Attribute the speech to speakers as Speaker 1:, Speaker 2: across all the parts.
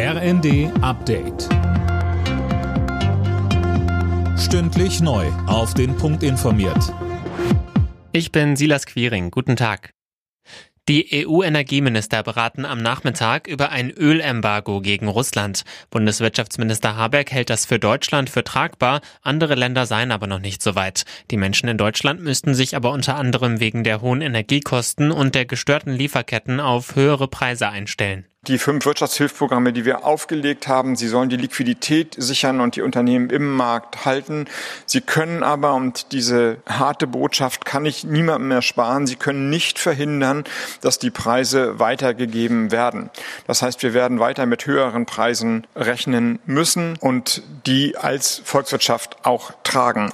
Speaker 1: RND Update. Stündlich neu. Auf den Punkt informiert.
Speaker 2: Ich bin Silas Quiring. Guten Tag. Die EU-Energieminister beraten am Nachmittag über ein Ölembargo gegen Russland. Bundeswirtschaftsminister Habeck hält das für Deutschland für tragbar, andere Länder seien aber noch nicht so weit. Die Menschen in Deutschland müssten sich aber unter anderem wegen der hohen Energiekosten und der gestörten Lieferketten auf höhere Preise einstellen
Speaker 3: die fünf Wirtschaftshilfsprogramme, die wir aufgelegt haben. Sie sollen die Liquidität sichern und die Unternehmen im Markt halten. Sie können aber, und diese harte Botschaft kann ich niemandem mehr sparen, sie können nicht verhindern, dass die Preise weitergegeben werden. Das heißt, wir werden weiter mit höheren Preisen rechnen müssen und die als Volkswirtschaft auch tragen.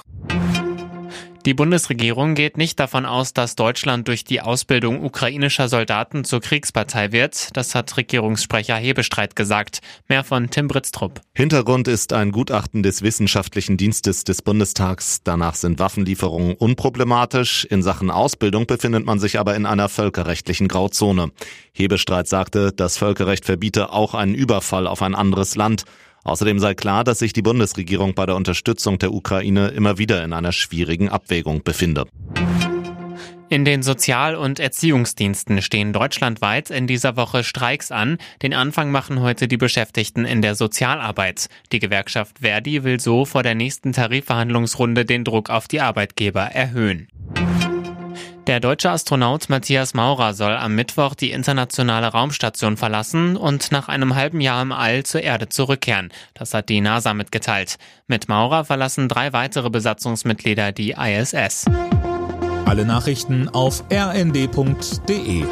Speaker 2: Die Bundesregierung geht nicht davon aus, dass Deutschland durch die Ausbildung ukrainischer Soldaten zur Kriegspartei wird. Das hat Regierungssprecher Hebestreit gesagt. Mehr von Tim Britztrup.
Speaker 4: Hintergrund ist ein Gutachten des Wissenschaftlichen Dienstes des Bundestags. Danach sind Waffenlieferungen unproblematisch. In Sachen Ausbildung befindet man sich aber in einer völkerrechtlichen Grauzone. Hebestreit sagte, das Völkerrecht verbiete auch einen Überfall auf ein anderes Land. Außerdem sei klar, dass sich die Bundesregierung bei der Unterstützung der Ukraine immer wieder in einer schwierigen Abwägung befinde.
Speaker 2: In den Sozial- und Erziehungsdiensten stehen deutschlandweit in dieser Woche Streiks an. Den Anfang machen heute die Beschäftigten in der Sozialarbeit. Die Gewerkschaft Verdi will so vor der nächsten Tarifverhandlungsrunde den Druck auf die Arbeitgeber erhöhen. Der deutsche Astronaut Matthias Maurer soll am Mittwoch die internationale Raumstation verlassen und nach einem halben Jahr im All zur Erde zurückkehren. Das hat die NASA mitgeteilt. Mit Maurer verlassen drei weitere Besatzungsmitglieder die ISS.
Speaker 1: Alle Nachrichten auf rnd.de